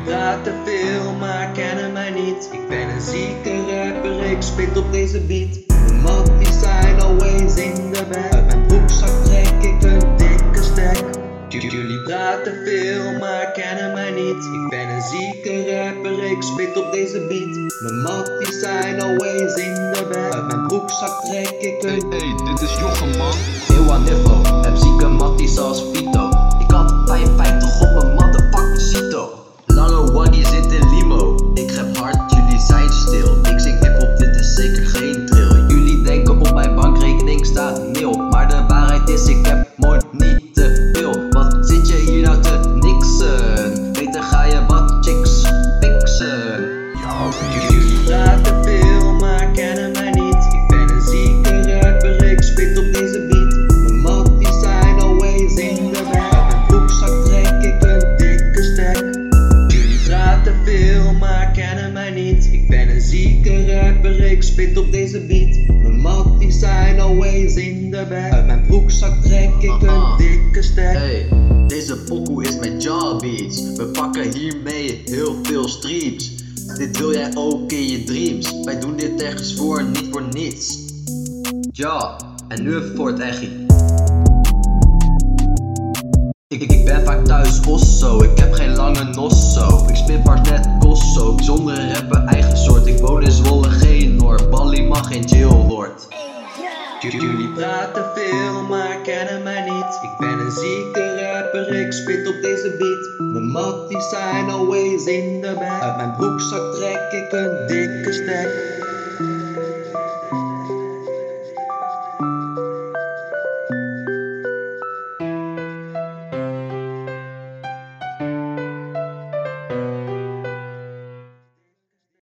Jullie praten veel, maar kennen mij niet. Ik ben een zieke rapper, ik spit op deze beat. Mijn matties zijn always in de back. Uit mijn broekzak trek ik een dikke stack. Jullie praten veel, maar kennen mij niet. Ik ben een zieke rapper, ik spit op deze beat. Mijn matties zijn always in de back. Uit mijn broekzak trek ik een Hey, hey, dit is Jochem man. Eeuw aan heb zieke matties als de zieke rapper, ik spit op deze beat. Mijn matties zijn always in de back. Uit mijn broekzak trek ik een dikke stack. Hey, deze pokoe is met jawbeats. We pakken hiermee heel veel streams. Dit wil jij ook in je dreams. Wij doen dit ergens voor, niet voor niets. Ja, en nu even voor het echi. Ik, ik, ben vaak thuis osso, ik heb geen lange nosso. Ik spit bars net kosso, bijzondere jail lord. Jullie praten veel, maar kennen mij niet. Ik ben een zieke rapper, ik spit op deze beat. Mijn matties zijn always in de back. Uit mijn broekzak trek ik een dikke stack.